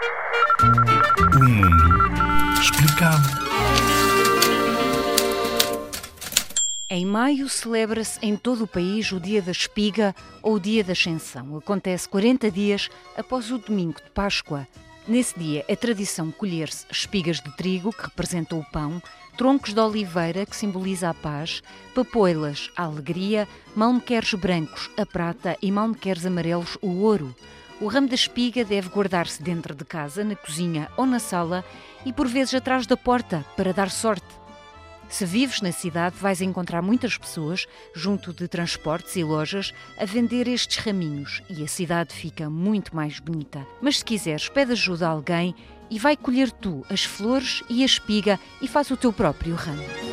O mundo explicado. Em maio celebra-se em todo o país o Dia da Espiga ou o Dia da Ascensão. Acontece 40 dias após o domingo de Páscoa. Nesse dia é tradição colher-se espigas de trigo, que representam o pão, troncos de oliveira, que simboliza a paz, papoilas, a alegria, malmequeres brancos, a prata e malmequeres amarelos, o ouro. O ramo da espiga deve guardar-se dentro de casa, na cozinha ou na sala e por vezes atrás da porta, para dar sorte. Se vives na cidade, vais encontrar muitas pessoas, junto de transportes e lojas, a vender estes raminhos e a cidade fica muito mais bonita. Mas se quiseres, pede ajuda a alguém e vai colher tu as flores e a espiga e faz o teu próprio ramo.